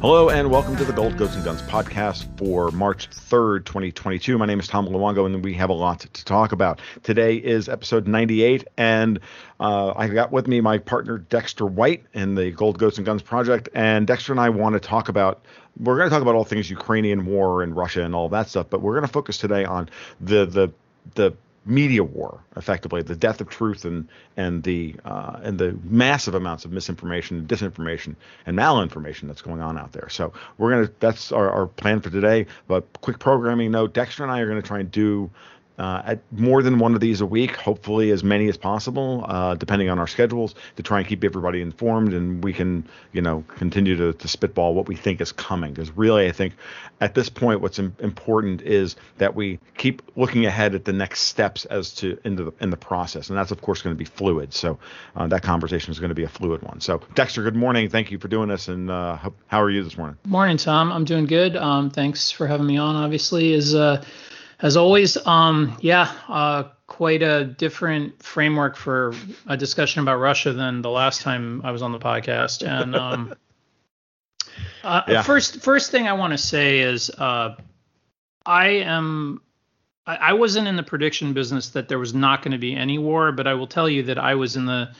Hello and welcome to the Gold Goats and Guns podcast for March 3rd, 2022. My name is Tom Luongo and we have a lot to talk about. Today is episode 98 and uh, I got with me my partner Dexter White in the Gold Goats and Guns project. And Dexter and I want to talk about, we're going to talk about all things Ukrainian war and Russia and all that stuff, but we're going to focus today on the, the, the media war, effectively the death of truth and and the uh, and the massive amounts of misinformation, disinformation, and malinformation that's going on out there. So we're gonna that's our, our plan for today. But quick programming note: Dexter and I are to try and do uh, at more than one of these a week, hopefully as many as possible, uh, depending on our schedules, to try and keep everybody informed, and we can, you know, continue to, to spitball what we think is coming. Because really, I think at this point, what's important is that we keep looking ahead at the next steps as to into the in the process, and that's of course going to be fluid. So uh, that conversation is going to be a fluid one. So Dexter, good morning. Thank you for doing this, and uh, how are you this morning? Morning, Tom. I'm doing good. Um, thanks for having me on. Obviously, is uh, as always, um, yeah, uh, quite a different framework for a discussion about Russia than the last time I was on the podcast. And um, uh, yeah. first, first thing I want to say is uh, I am. I, I wasn't in the prediction business that there was not going to be any war, but I will tell you that I was in the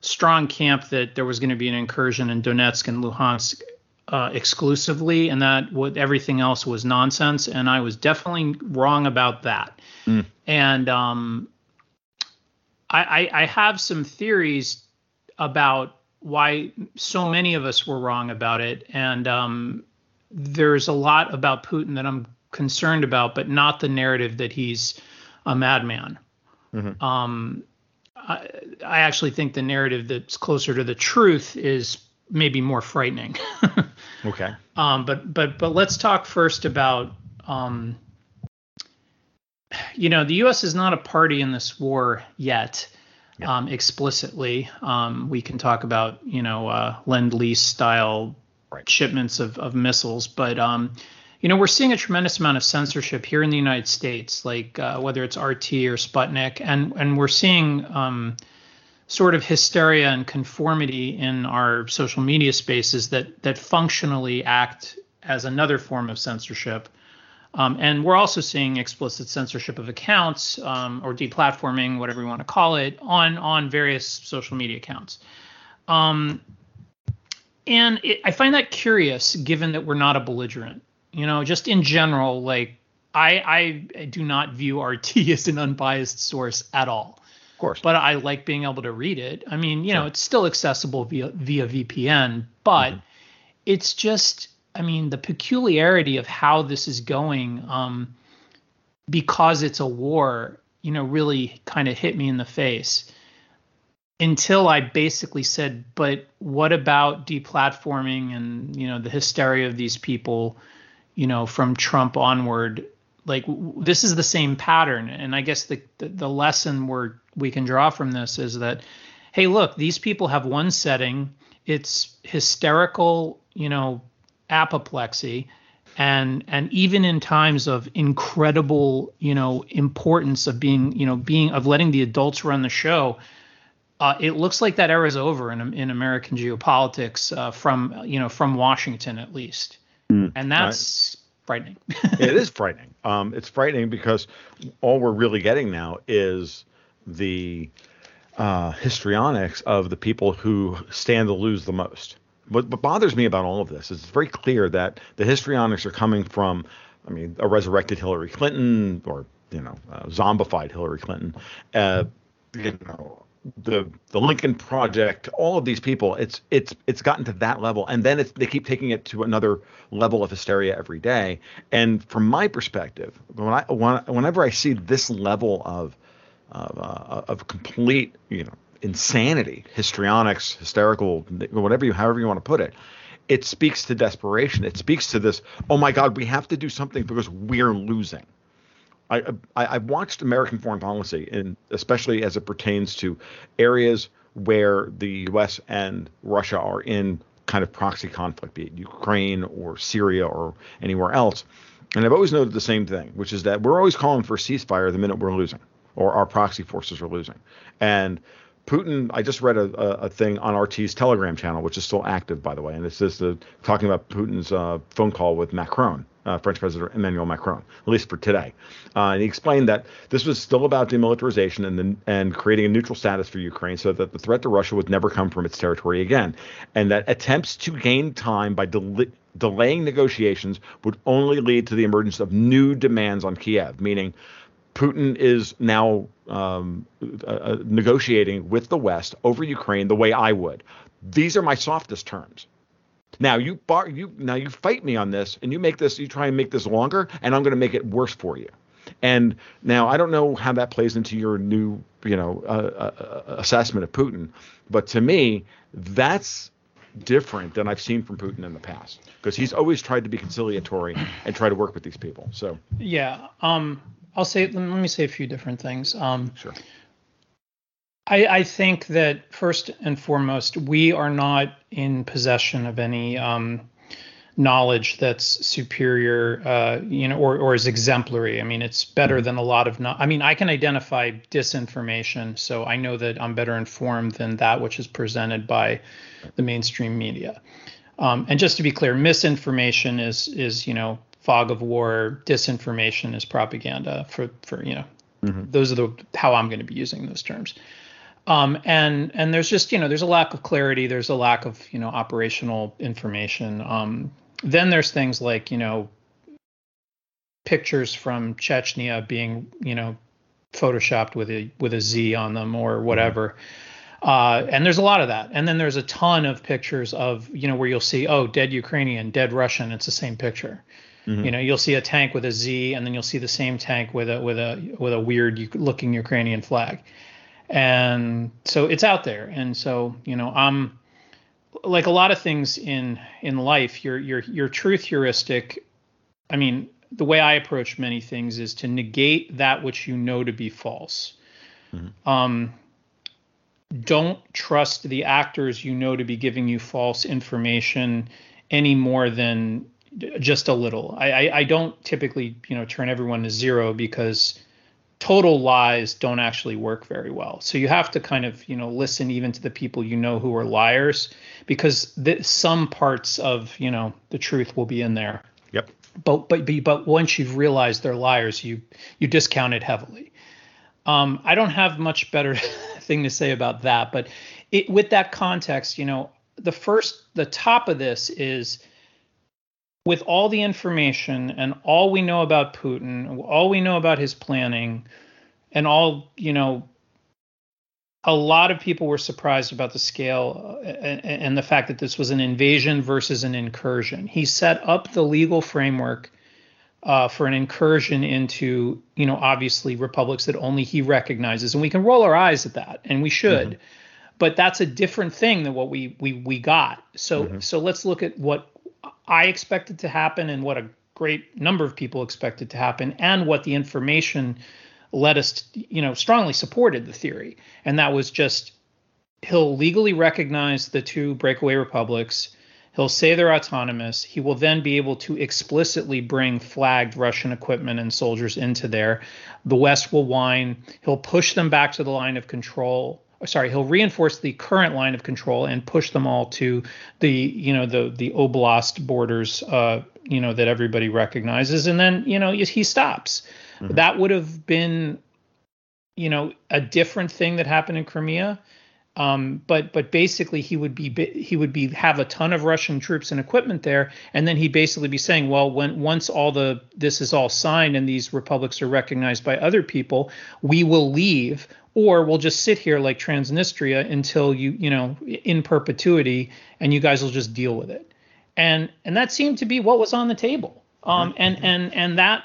strong camp that there was going to be an incursion in Donetsk and Luhansk uh, exclusively, and that what everything else was nonsense. And I was definitely wrong about that. Mm. And um, I, I, I have some theories about why so many of us were wrong about it. And um, there's a lot about Putin that I'm concerned about, but not the narrative that he's a madman. Mm-hmm. Um, I, I, actually think the narrative that's closer to the truth is maybe more frightening. okay. Um, but but but let's talk first about um, you know the U.S. is not a party in this war yet. Yeah. Um, explicitly, um, we can talk about you know uh, lend lease style right. shipments of, of missiles, but um, you know we're seeing a tremendous amount of censorship here in the United States, like uh, whether it's RT or Sputnik, and and we're seeing um, sort of hysteria and conformity in our social media spaces that that functionally act as another form of censorship. Um, and we're also seeing explicit censorship of accounts um, or deplatforming, whatever you want to call it, on on various social media accounts. Um, and it, I find that curious, given that we're not a belligerent. You know, just in general, like I, I do not view RT as an unbiased source at all course. But I like being able to read it. I mean, you sure. know, it's still accessible via via VPN, but mm-hmm. it's just, I mean, the peculiarity of how this is going, um, because it's a war, you know, really kind of hit me in the face. Until I basically said, but what about deplatforming and you know the hysteria of these people, you know, from Trump onward? Like this is the same pattern, and I guess the the, the lesson we're we can draw from this is that, hey, look, these people have one setting. It's hysterical, you know, apoplexy. and and even in times of incredible you know importance of being you know being of letting the adults run the show uh, it looks like that era is over in in American geopolitics uh, from you know from Washington at least, mm, and that's frightening. it is frightening. Um, it's frightening because all we're really getting now is the uh, histrionics of the people who stand to lose the most. What, what bothers me about all of this is it's very clear that the histrionics are coming from, I mean, a resurrected Hillary Clinton or you know, zombified Hillary Clinton, uh, you know, the the Lincoln Project, all of these people, it's it's it's gotten to that level, and then it's, they keep taking it to another level of hysteria every day. And from my perspective, when I when, whenever I see this level of of, uh, of complete, you know, insanity, histrionics, hysterical, whatever you, however you want to put it, it speaks to desperation. It speaks to this. Oh my God, we have to do something because we're losing. I, I I've watched American foreign policy, and especially as it pertains to areas where the U.S. and Russia are in kind of proxy conflict, be it Ukraine or Syria or anywhere else. And I've always noted the same thing, which is that we're always calling for a ceasefire the minute we're losing or our proxy forces are losing. And Putin, I just read a, a, thing on RT's Telegram channel, which is still active, by the way, and it's just uh, talking about Putin's uh, phone call with Macron, uh, French President Emmanuel Macron, at least for today. Uh, and he explained that this was still about demilitarization and the, and creating a neutral status for Ukraine, so that the threat to Russia would never come from its territory again, and that attempts to gain time by del- delaying negotiations would only lead to the emergence of new demands on Kiev, meaning Putin is now um, uh, uh, negotiating with the West over Ukraine the way I would. These are my softest terms. Now you bar you now you fight me on this, and you make this you try and make this longer, and I'm going to make it worse for you. And now I don't know how that plays into your new you know uh, uh, uh assessment of Putin, but to me that's different than I've seen from Putin in the past because he's always tried to be conciliatory and try to work with these people. So yeah, um, I'll say let me say a few different things. Um, sure. I, I, think that first and foremost, we are not in possession of any um, knowledge that's superior, uh, you know, or, or is exemplary. I mean, it's better than a lot of. No- I mean, I can identify disinformation, so I know that I'm better informed than that which is presented by the mainstream media. Um, and just to be clear, misinformation is is you know fog of war, disinformation is propaganda for for you know mm-hmm. those are the how I'm going to be using those terms. Um, and and there's just you know there's a lack of clarity, there's a lack of you know operational information. Um, then there's things like you know pictures from Chechnya being you know photoshopped with a with a Z on them or whatever. Uh, and there's a lot of that. And then there's a ton of pictures of, you know, where you'll see, oh, dead Ukrainian, dead Russian. It's the same picture. Mm-hmm. You know, you'll see a tank with a Z, and then you'll see the same tank with a with a with a weird looking Ukrainian flag, and so it's out there. And so you know, I'm like a lot of things in in life. Your your your truth heuristic. I mean, the way I approach many things is to negate that which you know to be false. Mm-hmm. Um, don't trust the actors you know to be giving you false information any more than just a little. I, I, I don't typically you know turn everyone to zero because total lies don't actually work very well. So you have to kind of you know listen even to the people you know who are liars because the, some parts of you know the truth will be in there. Yep. But but but once you've realized they're liars, you you discount it heavily. Um, I don't have much better thing to say about that, but it, with that context, you know, the first the top of this is with all the information and all we know about Putin, all we know about his planning, and all, you know, a lot of people were surprised about the scale uh, and, the fact that this was an invasion versus an incursion. He set up the legal framework uh, for an incursion into, you know, obviously republics that only he recognizes, and we can roll our eyes at that, and we should. Mm-hmm. But that's a different thing than what we we we got. So mm-hmm. so let's look at what I expected to happen and what a great number of people expected to happen and what the information led us to, you know strongly supported the theory and that was just he'll legally recognize the two breakaway republics He'll say they're autonomous. He will then be able to explicitly bring flagged Russian equipment and soldiers into there. The West will whine. He'll push them back to the line of control. Sorry, he'll reinforce the current line of control and push them all to the, you know, the the oblast borders, uh, you know, that everybody recognizes, and then, you know, he stops. Mm-hmm. That would have been, you know, a different thing that happened in Crimea um, but but basically he would be he would be have a ton of Russian troops and equipment there, and then he'd basically be saying, well, when once all the this is all signed and these republics are recognized by other people, we will leave, or we'll just sit here like Transnistria until you you know in perpetuity, and you guys will just deal with it, and and that seemed to be what was on the table, um, and and and that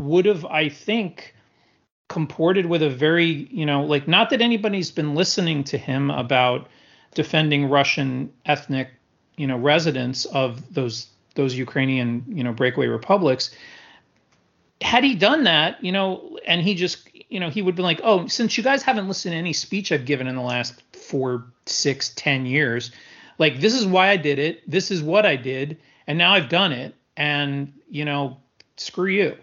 would have I think comported with a very, you know, like not that anybody's been listening to him about defending Russian ethnic, you know, residents of those those Ukrainian, you know, breakaway republics. Had he done that, you know, and he just, you know, he would be like, oh, since you guys haven't listened to any speech I've given in the last four, six, ten years, like this is why I did it, this is what I did, and now I've done it, and you know, screw you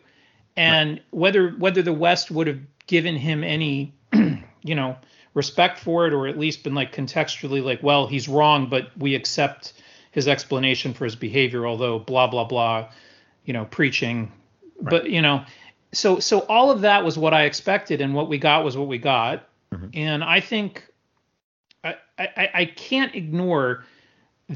and right. whether whether the West would have given him any, you know, respect for it, or at least been like contextually like, well, he's wrong, but we accept his explanation for his behavior, although blah blah blah, you know, preaching, right. but you know, so so all of that was what I expected, and what we got was what we got, mm-hmm. and I think I, I I can't ignore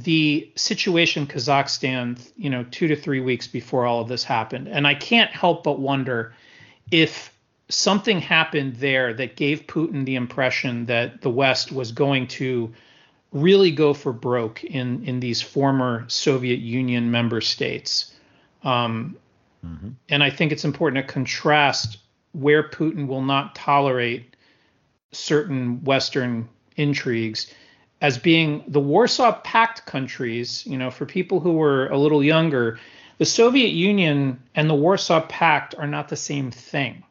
the situation Kazakhstan, you know, two to three weeks before all of this happened. And I can't help but wonder if something happened there that gave Putin the impression that the West was going to really go for broke in, in these former Soviet Union member states. Um, mm-hmm. And I think it's important to contrast where Putin will not tolerate certain Western intrigues as being the Warsaw Pact countries, you know, for people who were a little younger, the Soviet Union and the Warsaw Pact are not the same thing.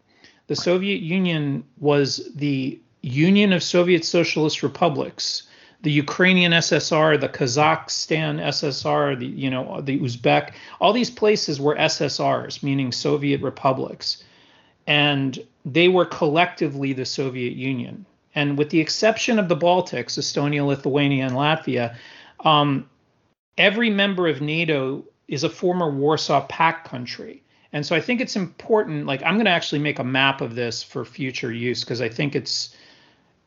The Soviet Union was the Union of Soviet Socialist Republics, the Ukrainian SSR, the Kazakhstan SSR, the you know the Uzbek, all these places were SSRs, meaning Soviet republics, and they were collectively the Soviet Union. And with the exception of the Baltics, Estonia, Lithuania, and Latvia, um, every member of NATO is a former Warsaw Pact country. And so I think it's important. Like, I'm going to actually make a map of this for future use because I think it's,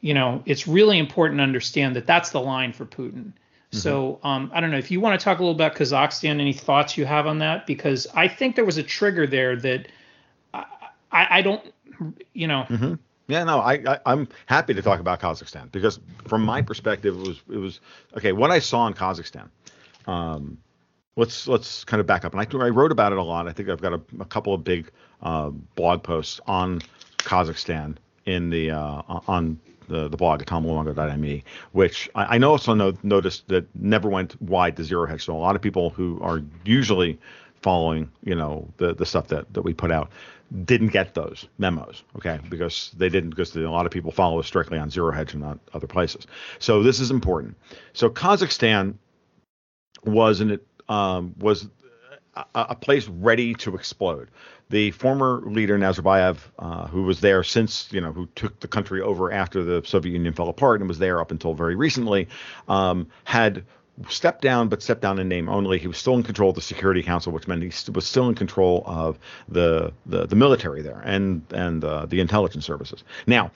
you know, it's really important to understand that that's the line for Putin. Mm-hmm. So um, I don't know if you want to talk a little about Kazakhstan. Any thoughts you have on that? Because I think there was a trigger there that I, I, don't, you know, mm-hmm. Yeah, no, I, I am happy to talk about Kazakhstan because from my perspective, it was it was okay. What I saw in Kazakhstan, um, let's let's kind of back up, and I, I wrote about it a lot. I think I've got a, a couple of big uh, blog posts on Kazakhstan in the uh, on the, the blog at tomluongo.me, which I, I also noticed that never went wide to zero hedge. So a lot of people who are usually following, you know, the the stuff that that we put out didn't get those memos, okay, because they didn't, because a lot of people follow us strictly on Zero Hedge and not other places. So this is important. So Kazakhstan was an um, was a, a, place ready to explode. The former leader Nazarbayev, uh, who was there since you know, who took the country over after the Soviet Union fell apart and was there up until very recently, um, had stepped down, but stepped down in name only. He was still in control of the Security Council, which meant he was still in control of the the, the military there and and uh, the intelligence services. Now,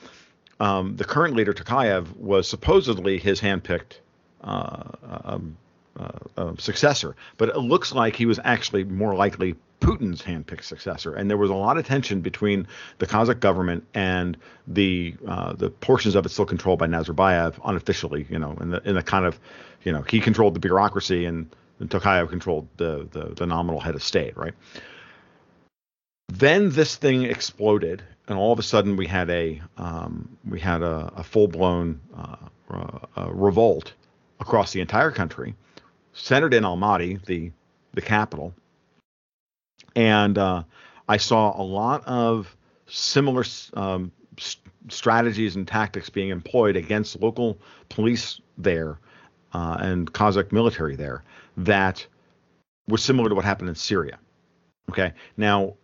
um, the current leader Tokayev was supposedly his handpicked uh, um, uh, uh, successor, but it looks like he was actually more likely Putin's handpicked successor, and there was a lot of tension between the Kazakh government and the uh, the portions of it still controlled by Nazarbayev unofficially, you know, in the in the kind of, you know, he controlled the bureaucracy and, and Tokayev controlled the, the the nominal head of state, right? Then this thing exploded, and all of a sudden we had a um, we had a, a full blown uh, uh, revolt across the entire country, centered in Almaty, the the capital and uh, I saw a lot of similar um, strategies and tactics being employed against local police there uh, and Kazakh military there that was similar to what happened in Syria. Okay, now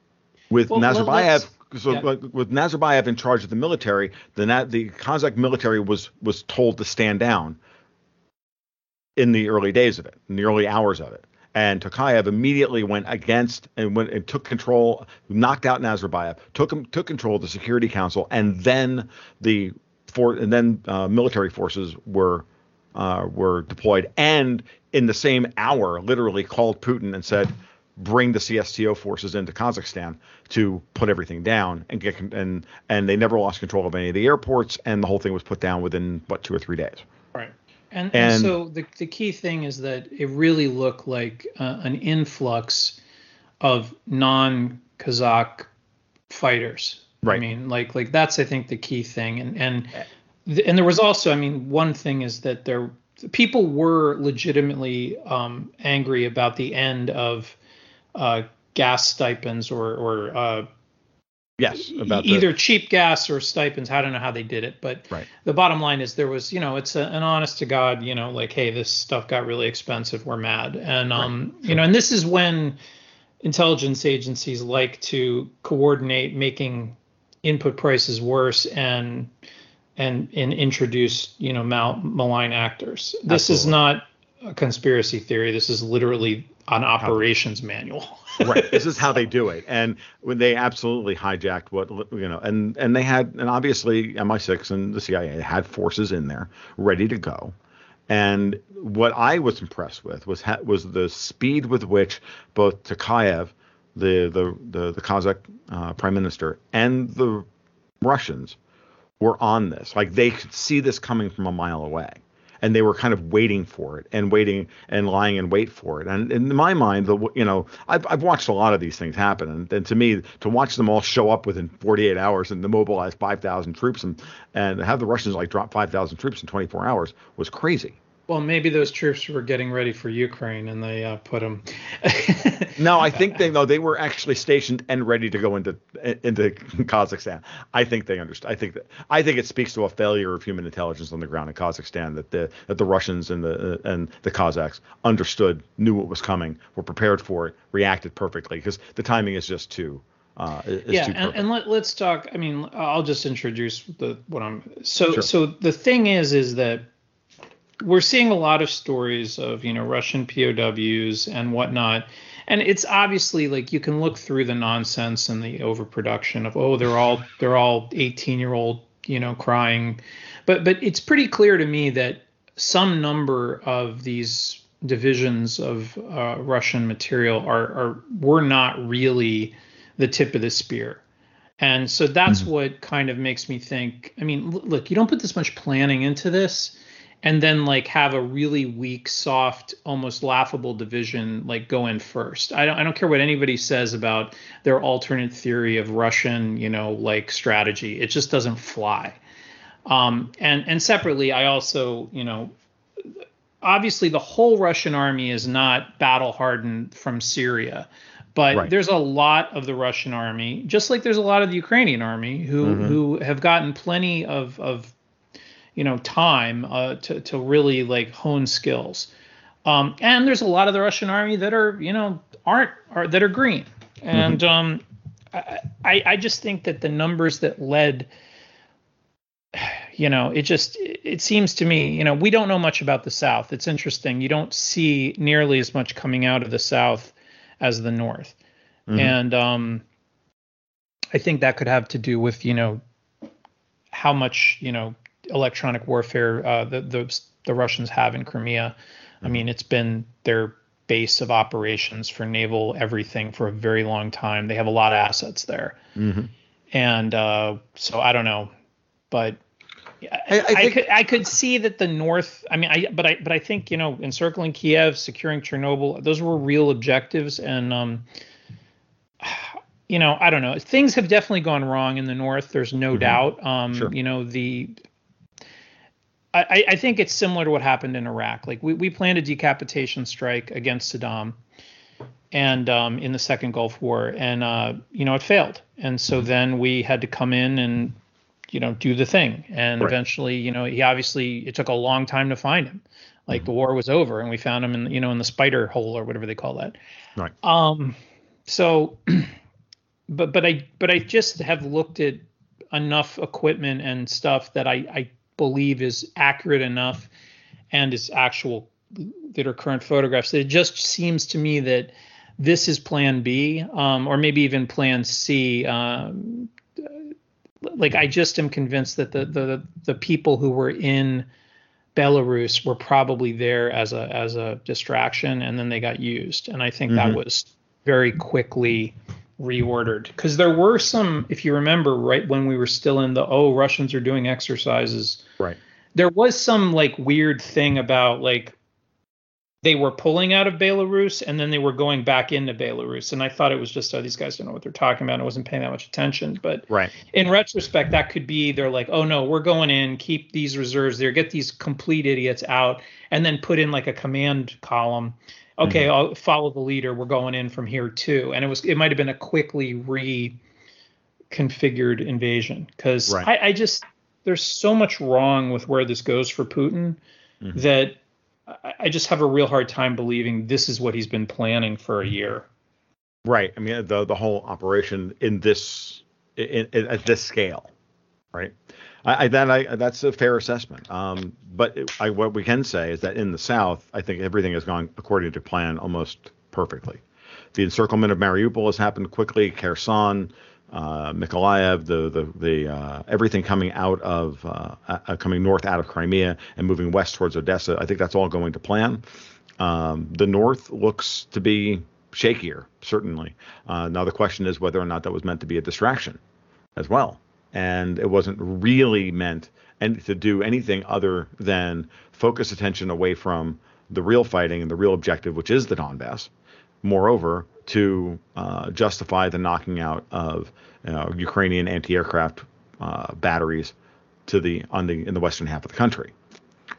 with Well, Nazarbayev, so yeah. with Nazarbayev in charge of the military, the Na- the Kazakh military was was told to stand down in the early days of it, in the early hours of it. And Tokayev immediately went against and went and took control, knocked out Nazarbayev, took him took control of the Security Council, and then the for and then uh, military forces were uh, were deployed, and in the same hour, literally called Putin and said, "Bring the CSTO forces into Kazakhstan to put everything down and get and and they never lost control of any of the airports, and the whole thing was put down within what two or three days." And, And- so the, the key thing is that it really looked like uh, an influx of non Kazakh fighters. Right. I mean, like like that's I think the key thing. And and th- and there was also I mean one thing is that there people were legitimately um, angry about the end of uh, gas stipends or or uh, Yes, about the- either cheap gas or stipends. I don't know how they did it, but Right. the bottom line is there was, you know, it's a, an honest to God, you know, like, hey, this stuff got really expensive. We're mad, and um, you know, and this is when intelligence agencies like to coordinate making input prices worse and and and introduce, you know, mal- malign actors. This is not a conspiracy theory. This is literally an operations manual. Right. This is how they do it, and when they absolutely hijacked what you know, and and they had, and obviously MI6 and the CIA had forces in there ready to go. And what I was impressed with was ha- was the speed with which both Tokayev, the the the, the Kazakh uh, prime minister, and the Russians were on this. Like they could see this coming from a mile away. And they were kind of waiting for it and waiting and lying in wait for it. And in my mind, the you know, I've, I've watched a lot of these things happen, and, and to me, to watch them all show up within 48 hours and mobilize 5,000 troops and and have the Russians like drop 5,000 troops in 24 hours was crazy. Well, maybe those troops were getting ready for Ukraine, and they uh, put them. No, I think they no, they were actually stationed and ready to go into into Kazakhstan. I think they understand. I think that I think it speaks to a failure of human intelligence on the ground in Kazakhstan that the that the Russians and the and the Kazakhs understood, knew what was coming, were prepared for it, reacted perfectly because the timing is just too. Uh, yeah, and, and let, let's talk. I mean, I'll just introduce the what I'm. So Sure. so the thing is, is that we're seeing a lot of stories of you know Russian POWs and whatnot, and it's obviously like you can look through the nonsense and the overproduction of oh they're all they're all 18 year old you know crying, but but it's pretty clear to me that some number of these divisions of uh, Russian material are are were not really the tip of the spear. And so that's what kind of makes me think. I mean, look, you don't put this much planning into this and then like have a really weak, soft, almost laughable division like go in first. I don't I don't care what anybody says about their alternate theory of Russian, you know, like strategy. It just doesn't fly. Um, and and separately, I also, you know, obviously the whole Russian army is not battle hardened from Syria, but Right. there's a lot of the Russian army, just like there's a lot of the Ukrainian army who who have gotten plenty of of you know time uh, to to really like hone skills. Um, and there's a lot of the Russian army that are you know aren't are that are green, and um, I, I I just think that the numbers that led you know it just it seems to me you know we don't know much about the south. It's interesting. You don't see nearly as much coming out of the south as the north. And um i think that could have to do with you know how much you know electronic warfare uh, the, the the russians have in crimea i mean it's been their base of operations for naval everything for a very long time they have a lot of assets there and uh, so i don't know but I- I, I could I could see that the North. I mean, I but I but I think you know encircling Kiev, securing Chernobyl, those were real objectives, and um, you know, I don't know. Things have definitely gone wrong in the North. There's no doubt. Um, Sure. you know the. I, I- think it's similar to what happened in Iraq. Like we, we planned a decapitation strike against Saddam, and um, in the second Gulf War, and uh, you know it failed, and so then we had to come in and you know do the thing, and Right. eventually, you know, he obviously it took a long time to find him. like the war was over and we found him in you know in the spider hole or whatever they call that. Right. Um. So, but but I but I just have looked at enough equipment and stuff that I I believe is accurate enough and is actual that are current photographs. It just seems to me that this is Plan B, um, or maybe even Plan C. Um, like I just am convinced that the the the people who were in Belarus were probably there as a as a distraction, and then they got used. And I think mm-hmm. that was very quickly reordered because there were some, if you remember, right when we were still in the oh Russians are doing exercises, right? There was some like weird thing about like they were pulling out of Belarus and then they were going back into Belarus. And I thought it was just, oh, these guys don't know what they're talking about. And I wasn't paying that much attention. But right. in retrospect, that could be they're like, oh, no, we're going in, keep these reserves there, get these complete idiots out, and then put in like a command column. Okay, mm-hmm. I'll follow the leader. We're going in from here too. And it was, it might have been a quickly reconfigured invasion because right. I, I just, there's so much wrong with where this goes for Putin mm-hmm. that I just have a real hard time believing this is what he's been planning for a year. Right. I mean, the the whole operation in this in, in, at this scale, right? I, I, that I that's a fair assessment. Um, but it, I, what we can say is that in the South, I think everything has gone according to plan almost perfectly. The encirclement of Mariupol has happened quickly. Kherson, uh, the the the uh, everything coming out of uh, uh, coming north out of Crimea and moving west towards Odessa. I think that's all going to plan. Um, the north looks to be shakier, certainly. Uh, now the question is whether or not that was meant to be a distraction, as well, and it wasn't really meant and to do anything other than focus attention away from the real fighting and the real objective, which is the Donbass. Moreover, to uh, justify the knocking out of you know, Ukrainian anti-aircraft uh, batteries to the on the in the western half of the country.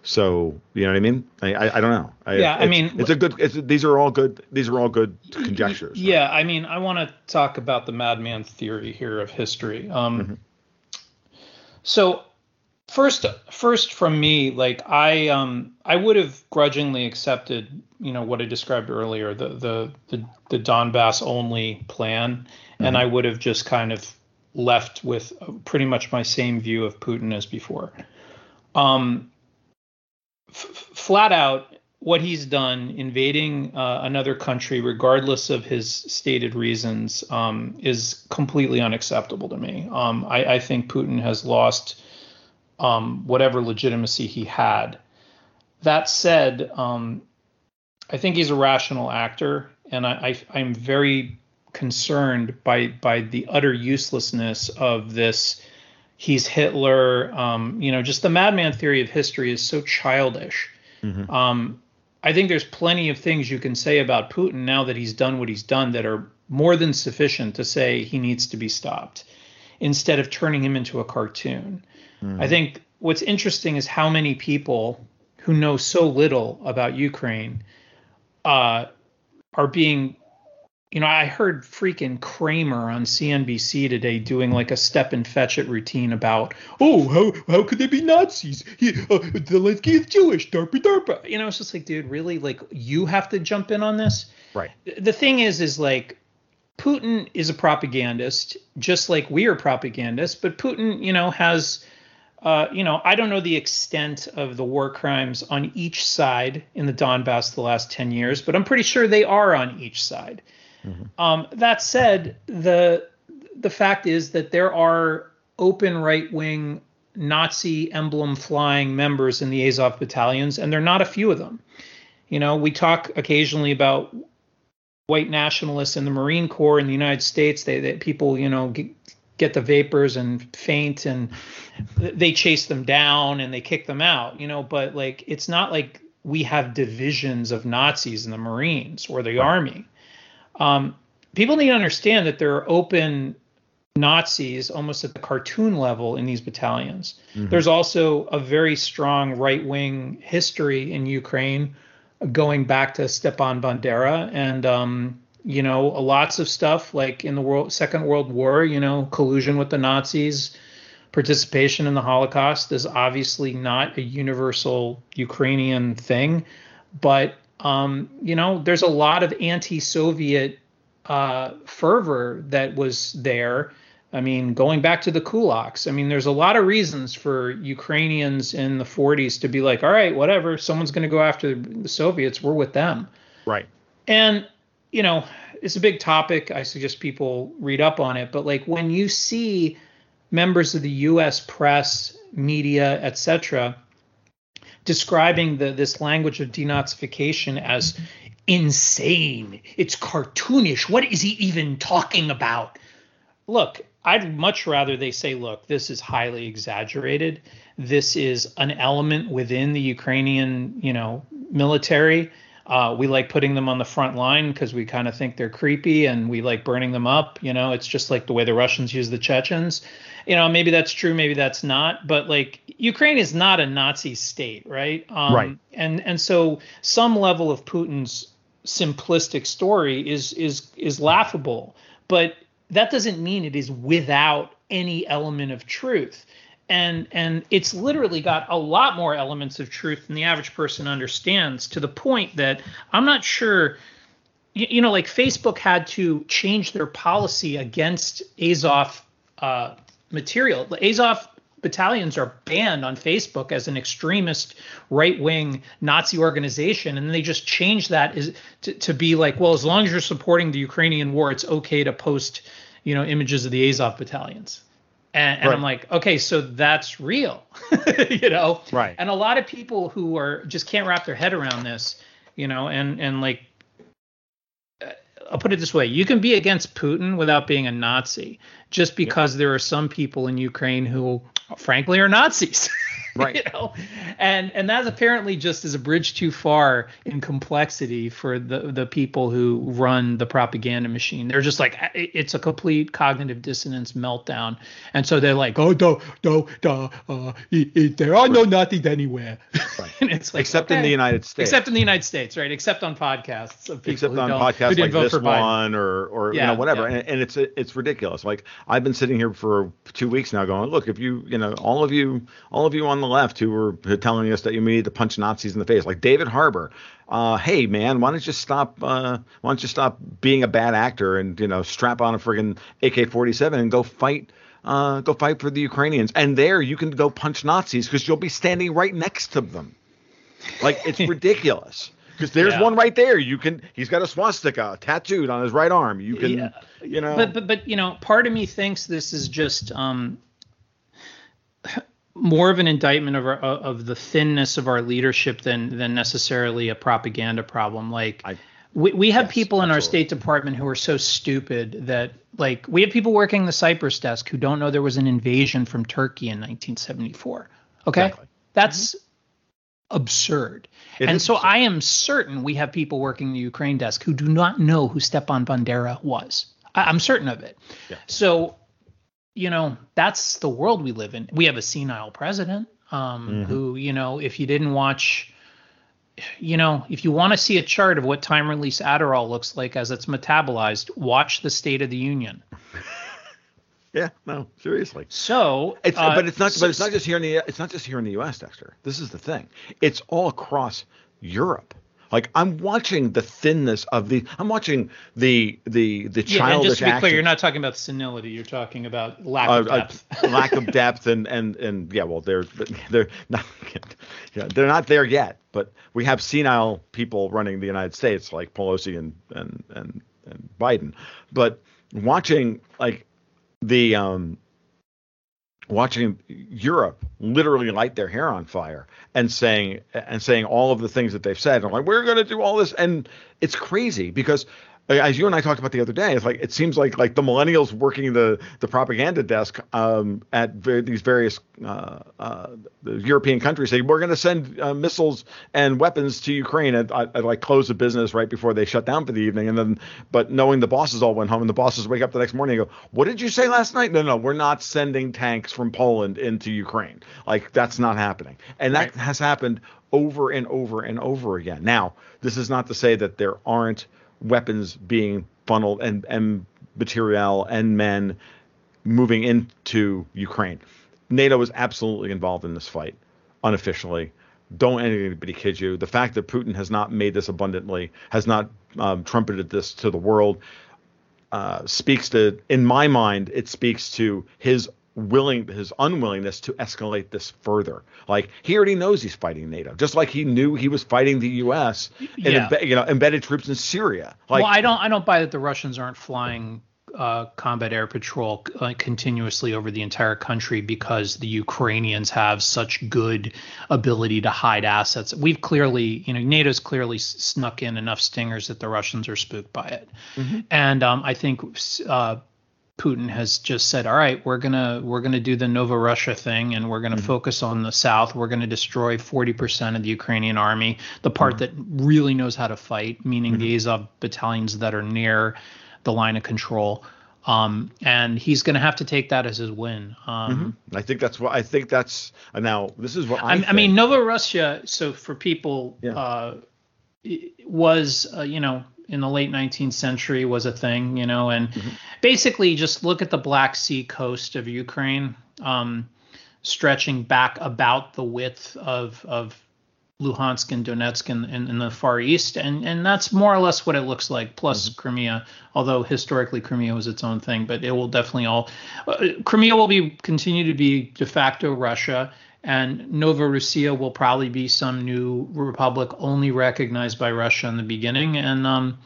So you know what I mean? I I, I don't know. I, yeah, I mean, it's a good. It's, these are all good. These are all good conjectures. Yeah, right? I mean, I want to talk about the madman theory here of history. Um, mm-hmm. So first first from me like i um i would have grudgingly accepted you know what i described earlier the the the, the donbass only plan. Mm-hmm. and i would have just kind of left with pretty much my same view of putin as before. Um f- flat out what he's done invading uh, another country regardless of his stated reasons um, is completely unacceptable to me. Um, I, I think putin has lost um, whatever legitimacy he had. That said, um, I think he's a rational actor, and I, I, I'm very concerned by by the utter uselessness of this. He's Hitler. Um, you know, just the madman theory of history is so childish. Mm-hmm. Um, I think there's plenty of things you can say about Putin now that he's done what he's done that are more than sufficient to say he needs to be stopped, instead of turning him into a cartoon. Mm. I think what's interesting is how many people who know so little about Ukraine uh, are being, you know, I heard freaking Cramer on CNBC today doing like a step and fetch it routine about, oh, how how could they be Nazis? He, uh, Zelensky is Jewish, DARPA, DARPA. You know, it's just like, dude, really, like you have to jump in on this. Right. The thing is, is like Putin is a propagandist, just like we are propagandists, but Putin, you know, has uh, you know, I don't know the extent of the war crimes on each side in the Donbass the last 10 years, but I'm pretty sure they are on each side. Mm-hmm. Um, that said, the the fact is that there are open right wing Nazi emblem flying members in the Azov battalions, and they're not a few of them. You know, we talk occasionally about white nationalists in the Marine Corps in the United States. They, they people, you know, get, get the vapors and faint and they chase them down and they kick them out, you know, but like it's not like we have divisions of Nazis in the Marines or the army. Um, people need to understand that there are open Nazis almost at the cartoon level in these battalions. Mm-hmm. There's also a very strong right wing history in Ukraine going back to Stepan Bandera and um, you know, lots of stuff like in the world Second World War, you know, collusion with the Nazis, participation in the Holocaust is obviously not a universal Ukrainian thing, but um, you know, there's a lot of anti-Soviet uh, fervor that was there. I mean, going back to the kulaks, I mean, there's a lot of reasons for Ukrainians in the 40s to be like, all right, whatever, someone's going to go after the Soviets, we're with them. Right. And, you know, it's a big topic. I suggest people read up on it. But like when you see members of the U.S. press, media, etc., describing the this language of denazification as insane, it's cartoonish. What is he even talking about? Look, I'd much rather they say, look, this is highly exaggerated. This is an element within the Ukrainian, you know, military uh, we like putting them on the front line because we kind of think they're creepy and we like burning them up. You know, it's just like the way the Russians use the Chechens. You know, maybe that's true, maybe that's not. But like Ukraine is not a Nazi state, right? Um, right. And and so some level of Putin's simplistic story is is is laughable, but that doesn't mean it is without any element of truth and and it's literally got a lot more elements of truth than the average person understands to the point that i'm not sure you, you know like facebook had to change their policy against azov uh, material. The azov battalions are banned on facebook as an extremist right-wing nazi organization and they just changed that is to, to be like well as long as you're supporting the ukrainian war it's okay to post you know images of the azov battalions and, and right. I'm like, okay, so that's real, you know? Right. And a lot of people who are just can't wrap their head around this, you know, and and like, uh, I'll put it this way: you can be against Putin without being a Nazi, just because yeah. there are some people in Ukraine who, frankly, are Nazis. right. you know? And and that's apparently just is a bridge too far in complexity for the the people who run the propaganda machine. They're just like it's a complete cognitive dissonance meltdown. And so they're like oh no no no uh, there are no Nazis anywhere. Right. and it's like except okay. in the united states. Except in the united states right? Except on podcasts of people except on podcasts like this for one or or yeah, you know whatever. yeah. and, and it's it's ridiculous. Like i've been sitting here for two weeks now going look if you you know all of you all of you on the left who were telling us that you need to punch Nazis in the face, like David Harbour. Uh, hey man, why don't you stop? Uh, why don't you stop being a bad actor and you know strap on a friggin' AK-47 and go fight? Uh, go fight for the Ukrainians, and there you can go punch Nazis because you'll be standing right next to them. Like it's ridiculous because there's yeah. one right there. You can. He's got a swastika tattooed on his right arm. You can. Yeah. You know. But but but you know, part of me thinks this is just um more of an indictment of our, of the thinness of our leadership than than necessarily a propaganda problem. Like I, we we have yes, people in absolutely. our State Department who are so stupid that like we have people working the Cyprus desk who don't know there was an invasion from Turkey in 1974. Okay, exactly. that's mm-hmm. absurd. It and so absurd. I am certain we have people working the Ukraine desk who do not know who Stepan Bandera was. I, am certain of it. Yeah. So you know, that's the world we live in. We have a senile president um, mm-hmm. who, you know, if you didn't watch, you know, if you want to see a chart of what time release Adderall looks like as it's metabolized, watch the State of the Union. yeah, no, seriously. So, it's, uh, but it's not. but it's not just here in the. It's not just here in the U.S., Dexter. This is the thing. It's all across Europe. Like I'm watching the thinness of the. I'm watching the the the yeah, childish. And just to be clear, you're not talking about senility. You're talking about lack of uh, depth. Uh, lack of depth and and and yeah, well, they're they're not. Yeah, they're not there yet. But we have senile people running the United States like Pelosi and and and and Biden. But watching like the um watching Europe literally light their hair on fire and saying and saying all of the things that they've said. I'm like, we're going to do all this, and it's crazy because as you and I talked about the other day, it's like it seems like like the millennials working the the propaganda desk um, at these various uh, uh, European countries say we're going to send uh, missiles and weapons to Ukraine at, at, at, like close of business right before they shut down for the evening, and then but knowing the bosses all went home and the bosses wake up the next morning and go, what did you say last night? No, no, we're not sending tanks from Poland into Ukraine. Like that's not happening, and that right. has happened over and over and over again. Now, this is not to say that there aren't weapons being funneled and, and material and men moving into Ukraine. NATO is absolutely involved in this fight, unofficially. Don't anybody kid you. The fact that Putin has not made this abundantly, has not um, trumpeted this to the world, uh, speaks to, in my mind, it speaks to his willing his unwillingness to escalate this further. Like he already knows he's fighting NATO, just like he knew he was fighting the U.S. and Yeah. embe- you know embedded troops in Syria. Like well, I don't I don't buy that the Russians aren't flying uh, combat air patrol uh, continuously over the entire country because the Ukrainians have such good ability to hide assets. We've clearly, you know, NATO's clearly snuck in enough stingers that the Russians are spooked by it, and um, I think. Uh, Putin has just said, "All right, we're gonna we're gonna do the Nova Russia thing, and we're gonna focus on the south. We're gonna destroy 40% of the Ukrainian army, the part that really knows how to fight, meaning the Azov battalions that are near the line of control. Um, and he's gonna have to take that as his win. Um, I think that's what I think that's uh, now. This is what I. I, I mean, Nova Russia. So for people, Yeah. uh, was uh, you know in the late 19th century was a thing, you know, and Mm-hmm. basically just look at the Black Sea coast of Ukraine, um, stretching back about the width of of Luhansk and Donetsk in, in, in the far east, and and that's more or less what it looks like. Plus Mm-hmm. Crimea, although historically Crimea was its own thing, but it will definitely all uh, Crimea will be continue to be de facto Russia, and Novorossiya will probably be some new republic only recognized by Russia in the beginning, and um,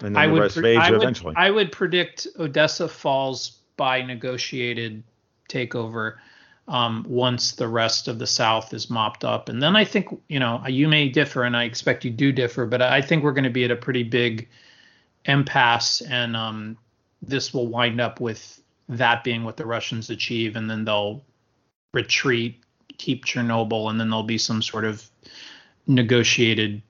and then I would, rest pre- of I would. I would predict Odessa falls by negotiated takeover um, once the rest of the South is mopped up, and then I think you know you may differ, and I expect you do differ, but I think we're going to be at a pretty big impasse, and um, this will wind up with that being what the Russians achieve, and then they'll retreat, keep Chernobyl, and then there'll be some sort of negotiated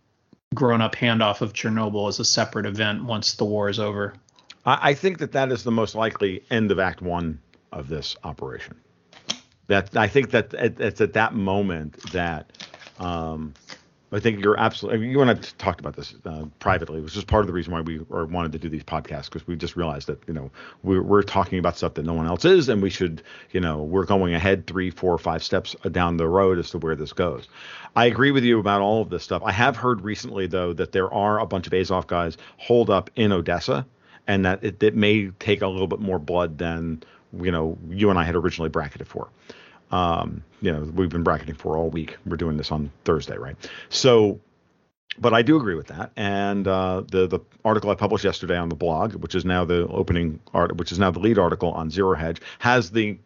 grown up handoff of Chernobyl as a separate event once the war is over. I, think that that is the most likely end of Act One of this operation. That I think that it, it's at that moment that um, I think you're absolutely. You and I talked about this uh, privately, which is part of the reason why we wanted to do these podcasts because we just realized that you know we're, we're talking about stuff that no one else is, and we should you know we're going ahead three, four, five steps down the road as to where this goes. I agree with you about all of this stuff. I have heard recently though that there are a bunch of Azov guys holed up in Odessa, and that it, it may take a little bit more blood than you know you and I had originally bracketed for um, you know, we've been bracketing for all week. We're doing this on Thursday, right? So, but I do agree with that. And uh, the the article I published yesterday on the blog, which is now the opening art, which is now the lead article on Zero Hedge, has the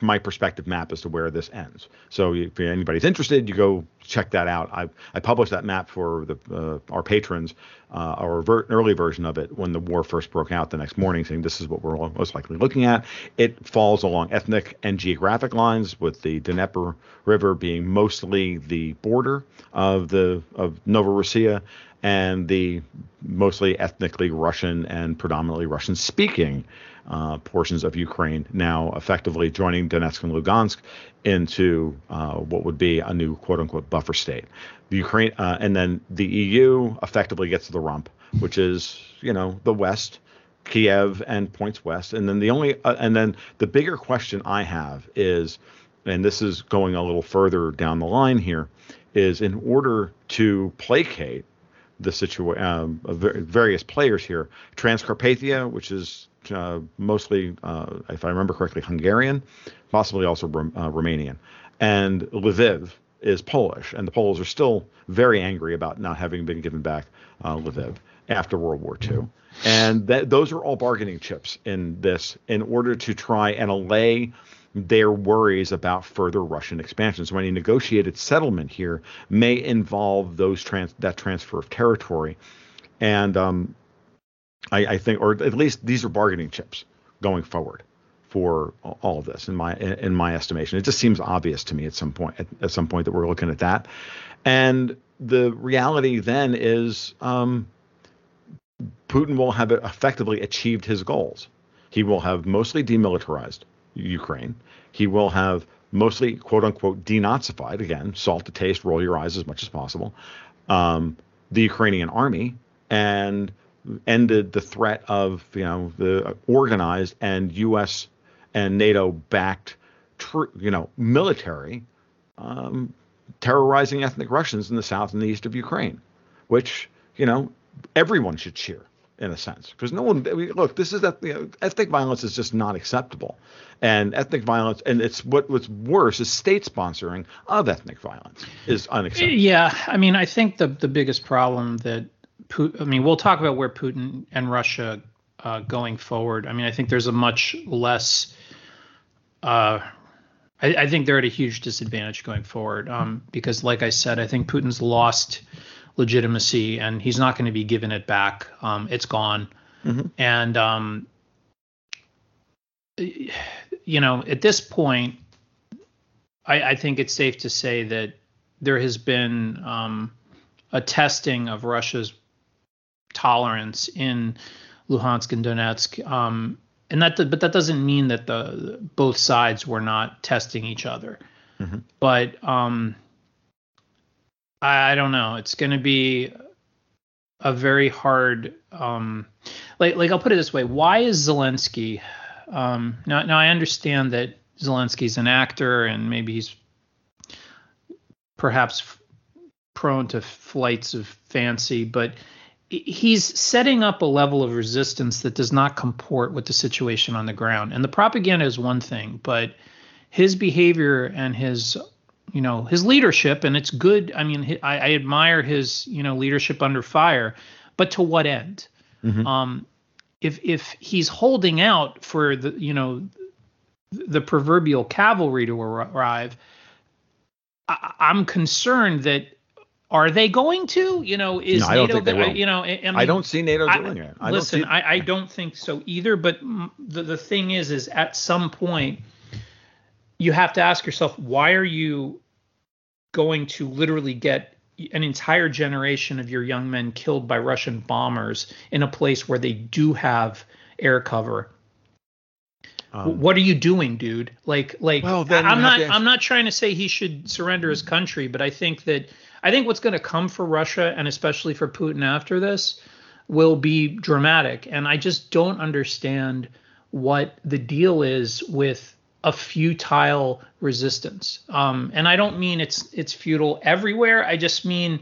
my perspective map as to where this ends. So if anybody's interested, you go check that out. I I published that map for the uh, our patrons, uh, our ver- early version of it when the war first broke out the next morning, saying this is what we're most likely looking at. It falls along ethnic and geographic lines, with the Dnieper River being mostly the border of the of Novorossiya and the mostly ethnically Russian and predominantly Russian speaking uh, portions of Ukraine now effectively joining Donetsk and Lugansk into uh, what would be a new quote unquote buffer state. The Ukraine uh, and then the EU effectively gets the rump, which is you know the West. Kiev and points west, and then the only, uh, and then the bigger question I have is, and this is going a little further down the line here, is in order to placate the situation, um, of various players here. Transcarpathia, which is uh, mostly, uh, if I remember correctly, Hungarian, possibly also uh, Romanian, and Lviv is Polish, and the Poles are still very angry about not having been given back uh, Lviv after World War II. And that, those are all bargaining chips in this in order to try and allay their worries about further Russian expansion. So any negotiated settlement here may involve those trans that transfer of territory, and um, I, I think, or at least these are bargaining chips going forward for all of this. In my in my estimation, it just seems obvious to me at some point at, at some point that we're looking at that, and the reality then is. Um, Putin will have effectively achieved his goals. He will have mostly demilitarized Ukraine. He will have mostly quote unquote denazified again, salt to taste, roll your eyes as much as possible. Um, the Ukrainian army and ended the threat of you know the organized and U.S. and NATO backed tr- you know, military um, terrorizing ethnic Russians in the south and the east of Ukraine, which you know everyone should cheer in a sense. Because no one look this is that you know, ethnic violence is just not acceptable. And ethnic violence and it's what what's worse is state sponsoring of ethnic violence is unacceptable. Yeah i mean i think the the biggest problem that Putin, i mean we'll talk about where putin and russia uh, going forward. I mean i think there's a much less uh, I, I, think they're at a huge disadvantage going forward. Um, because, like I said, I think Putin's lost legitimacy and he's not going to be given it back. Um, it's gone. Mm-hmm. And, um, you know, at this point, I, I, think it's safe to say that there has been um, a testing of Russia's tolerance in Luhansk and Donetsk. Um, and that, but that doesn't mean that the both sides were not testing each other. Mm-hmm. But um, I, I don't know. It's going to be a very hard. Um, like like I'll put it this way: Why is Zelensky? Um, now now I understand that Zelensky's an actor and maybe he's perhaps prone to flights of fancy, but he's setting up a level of resistance that does not comport with the situation on the ground. And the propaganda is one thing, but his behavior and his you know his leadership and it's good i mean I, I, admire his you know leadership under fire but to what end mm-hmm. um if if he's holding out for the you know the proverbial cavalry to arrive I, i'm concerned that are they going to? You know, is no, NATO? Gonna, you know, I, mean, I, don't see NATO doing it. I listen, I, I don't think so either. But the the thing is, is at some point you have to ask yourself, why are you going to literally get an entire generation of your young men killed by Russian bombers in a place where they do have air cover. Um, what are you doing, dude? Like, like well, I'm not, I'm not trying to say he should surrender his country, but I think that I think what's going to come for Russia and especially for Putin after this will be dramatic, and I just don't understand what the deal is with a futile resistance. Um, and I don't mean it's it's futile everywhere. I just mean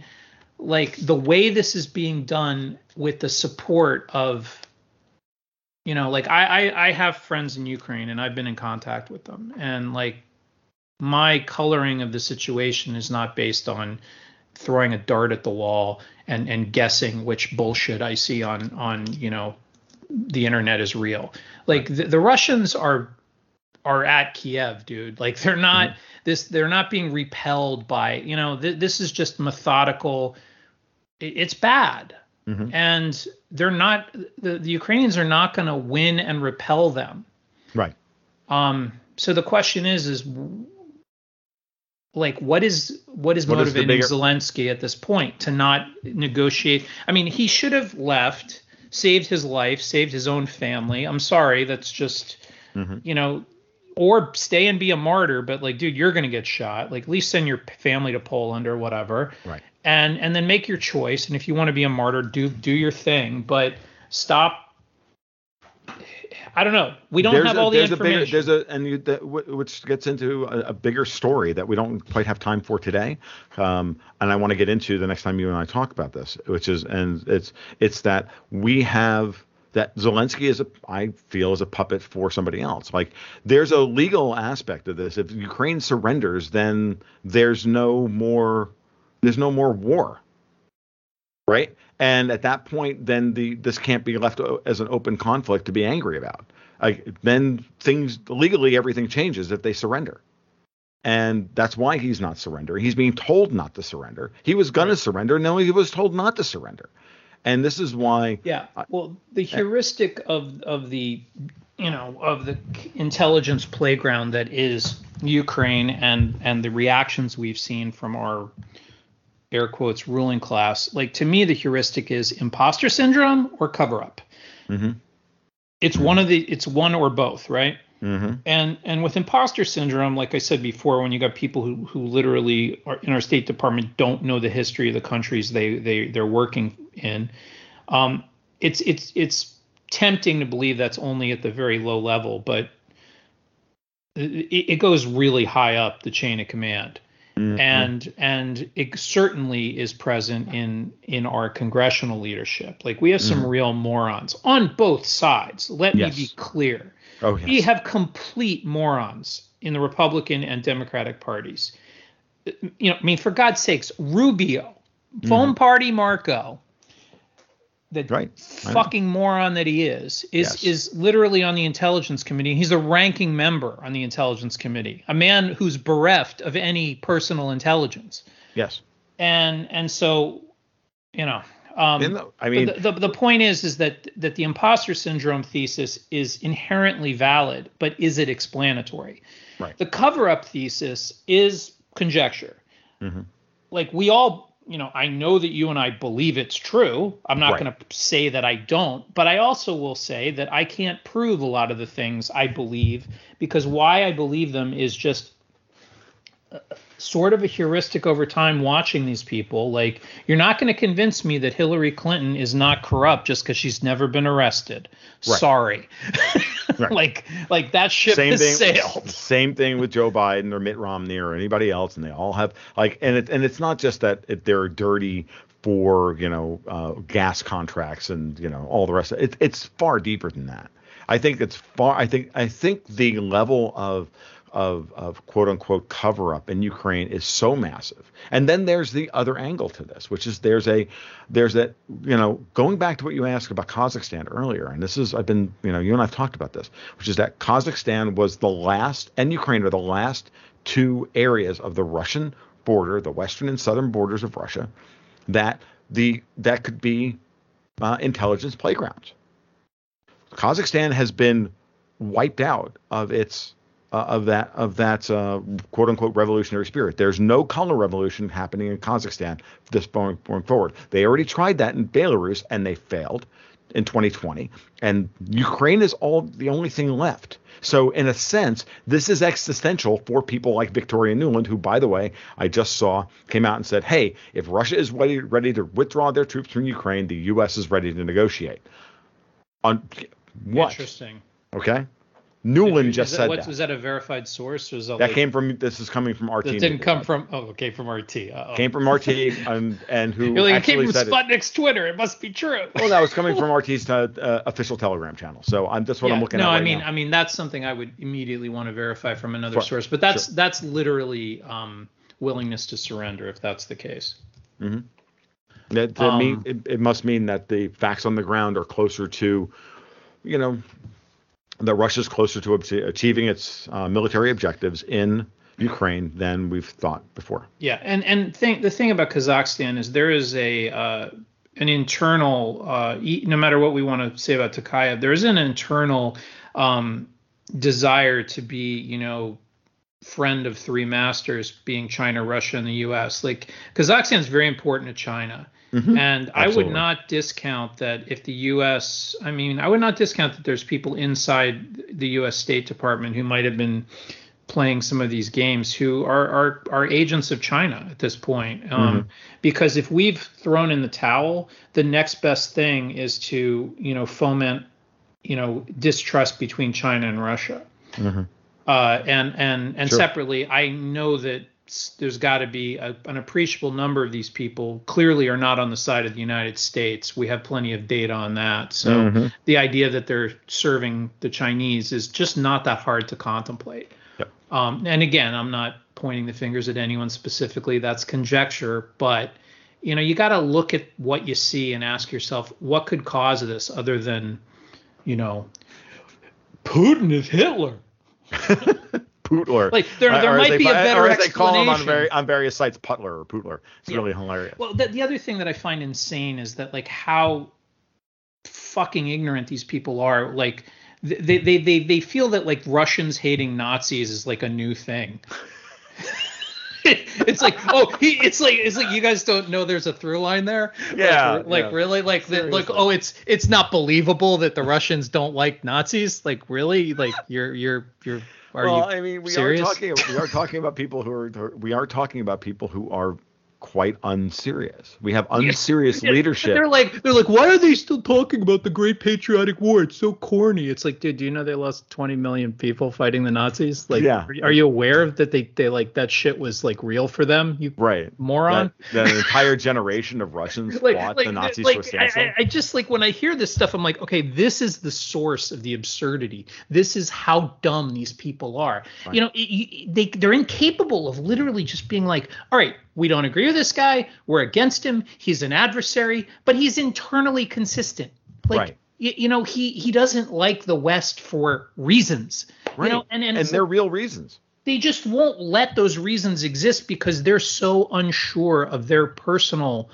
like the way this is being done with the support of you know like I, I i have friends in ukraine and i've been in contact with them and like my coloring of the situation is not based on throwing a dart at the wall and and guessing which bullshit i see on on you know the internet is real like the, the russians are are at Kiev, dude. Like they're not mm-hmm. this they're not being repelled by, you know, th- this is just methodical it, it's bad. Mm-hmm. And they're not the, the Ukrainians are not going to win and repel them. Right. Um so the question is is like what is what is what motivating is bigger... Zelensky at this point to not negotiate? I mean, he should have left, saved his life, saved his own family. I'm sorry, that's just mm-hmm. you know or stay and be a martyr but like dude you're gonna get shot like at least send your family to poland or whatever right and and then make your choice and if you want to be a martyr do do your thing but stop I don't know. We don't there's have a, all the information. A bigger, there's a and you, that, which gets into a, a, bigger story that we don't quite have time for today, um, and I want to get into the next time you and I talk about this, which is and it's it's that we have that Zelensky is a I feel is a puppet for somebody else. Like there's a legal aspect of this. If Ukraine surrenders, then there's no more there's no more war. Right? And at that point then the this can't be left as an open conflict to be angry about. Like then things legally everything changes if they surrender. And that's why he's not surrendering. He's being told not to surrender. He was going to surrender. No, he was told not to surrender and this is why. Yeah. Well, the heuristic of of the you know of the intelligence playground that is Ukraine and and the reactions we've seen from our air quotes ruling class. Like to me, the heuristic is imposter syndrome or cover up. Mm-hmm. It's one of the it's one or both, right? Mm-hmm. And and with imposter syndrome, like I said before, when you got people who who literally are in our State Department don't know the history of the countries they they they're working in, um, it's it's it's tempting to believe that's only at the very low level, but it, it goes really high up the chain of command. Mm-hmm. And and it certainly is present in in our congressional leadership. Like we have some mm-hmm. real morons on both sides. Let yes. me be clear. Oh, yes. We have complete morons in the Republican and Democratic parties. You know, I mean, for God's sakes, Rubio, phone mm-hmm. party Marco, the right. fucking moron that he is, is yes. is literally on the intelligence committee. He's a ranking member on the intelligence committee, a man who's bereft of any personal intelligence. Yes. And and so, you know, um, the, I mean, the, the, the point is is that that the imposter syndrome thesis is inherently valid, but is it explanatory? Right. The cover up thesis is conjecture. Mm-hmm. Like we all you know, I know that you and I believe it's true. I'm not right. going to say that I don't, but I also will say that I can't prove a lot of the things I believe because why I believe them is just sort of a heuristic over time watching these people. Like, you're not going to convince me that Hillary Clinton is not corrupt just because she's never been arrested. Right. Sorry. right. like, like that ship same has thing, sailed. Same thing with Joe Biden or Mitt Romney or anybody else, and they all have like, and it, and it's not just that it, they're dirty for you know uh, gas contracts and you know all the rest. Of it. It's far deeper than that. I think it's far. I think I think the level of of, of quote unquote cover up in Ukraine is so massive. And then there's the other angle to this, which is there's a there's that you know going back to what you asked about Kazakhstan earlier, and this is I've been you know you and I've talked about this, which is that Kazakhstan was the last and Ukraine are the last two areas of the Russian border, the western and southern borders of Russia, that the that could be uh, intelligence playgrounds. Kazakhstan has been wiped out of its uh, of that of that uh, quote unquote revolutionary spirit. There's no color revolution happening in Kazakhstan this going, going forward. They already tried that in Belarus and they failed in 2020, and Ukraine is all the only thing left. So in a sense, this is existential for people like Victoria Nuland, who, by the way, I just saw came out and said, "Hey, if Russia is ready ready to withdraw their troops from Ukraine, the U.S. is ready to negotiate." On what? Interesting. Okay. Nuland just that, said what, that. Was that a verified source? Or was that, that like, came from? This is coming from RT. It didn't come from. Oh, okay, from RT. Uh-oh. Came from RT, and and who like, actually it came from Sputnik's it. Twitter. It must be true. well, that was coming from RT's uh, uh, official Telegram channel. So I'm that's what yeah, I'm looking no, at. No, right I mean, now. I mean that's something I would immediately want to verify from another For, source. But that's sure. that's literally um, willingness to surrender if that's the case. Mm-hmm. That um, mean, it, it must mean that the facts on the ground are closer to, you know, that Russia is closer to achieving its uh, military objectives in Ukraine than we've thought before. Yeah, and and thing, the thing about Kazakhstan is there is a uh, an internal, uh, no matter what we want to say about Tokayev, there is an internal um, desire to be, you know, friend of three masters, being China, Russia, and the U.S. Like Kazakhstan is very important to China. Mm-hmm. And Absolutely. I would not discount that if the U.S. I mean, I would not discount that there's people inside the U.S. State Department who might have been playing some of these games who are are, are agents of China at this point. Um, mm-hmm. Because if we've thrown in the towel, the next best thing is to you know foment you know distrust between China and Russia. Mm-hmm. Uh, and and and sure. separately, I know that there's got to be a, an appreciable number of these people clearly are not on the side of the United States. We have plenty of data on that. So mm-hmm. the idea that they're serving the Chinese is just not that hard to contemplate. Yep. Um, and again, I'm not pointing the fingers at anyone specifically. That's conjecture, but you know, you got to look at what you see and ask yourself, what could cause this other than, you know, Putin is Hitler. Pootler. Like there, there might be a better or as they call him on, very, on various sites, Putler or Pootler. It's yeah. really hilarious. Well, the, the other thing that I find insane is that like how fucking ignorant these people are. Like they they they they feel that like Russians hating Nazis is like a new thing. it's like oh he it's like it's like you guys don't know there's a through line there yeah like, like yeah. really like the, like oh it's it's not believable that the russians don't like nazis like really like you're you're you're are well, I mean, we serious? are talking we are talking about people who are we are talking about people who are quite unserious. We have unserious yeah. leadership. They're like they're like, why are they still talking about the Great Patriotic War? It's so corny. It's like, dude, do you know they lost 20 million people fighting the Nazis? Like, yeah. are, are you aware that they they like that shit was like real for them? You right moron. That, that entire generation of Russians like, fought like, the Nazis like, for I, I just like when I hear this stuff, I'm like, okay, this is the source of the absurdity. This is how dumb these people are. Right. You know, it, they they're incapable of literally just being like, all right, we don't agree with this guy. We're against him. He's an adversary, but he's internally consistent. Like, right. you, you know, he he doesn't like the West for reasons. Right. You know, and and, and they're real reasons. They just won't let those reasons exist because they're so unsure of their personal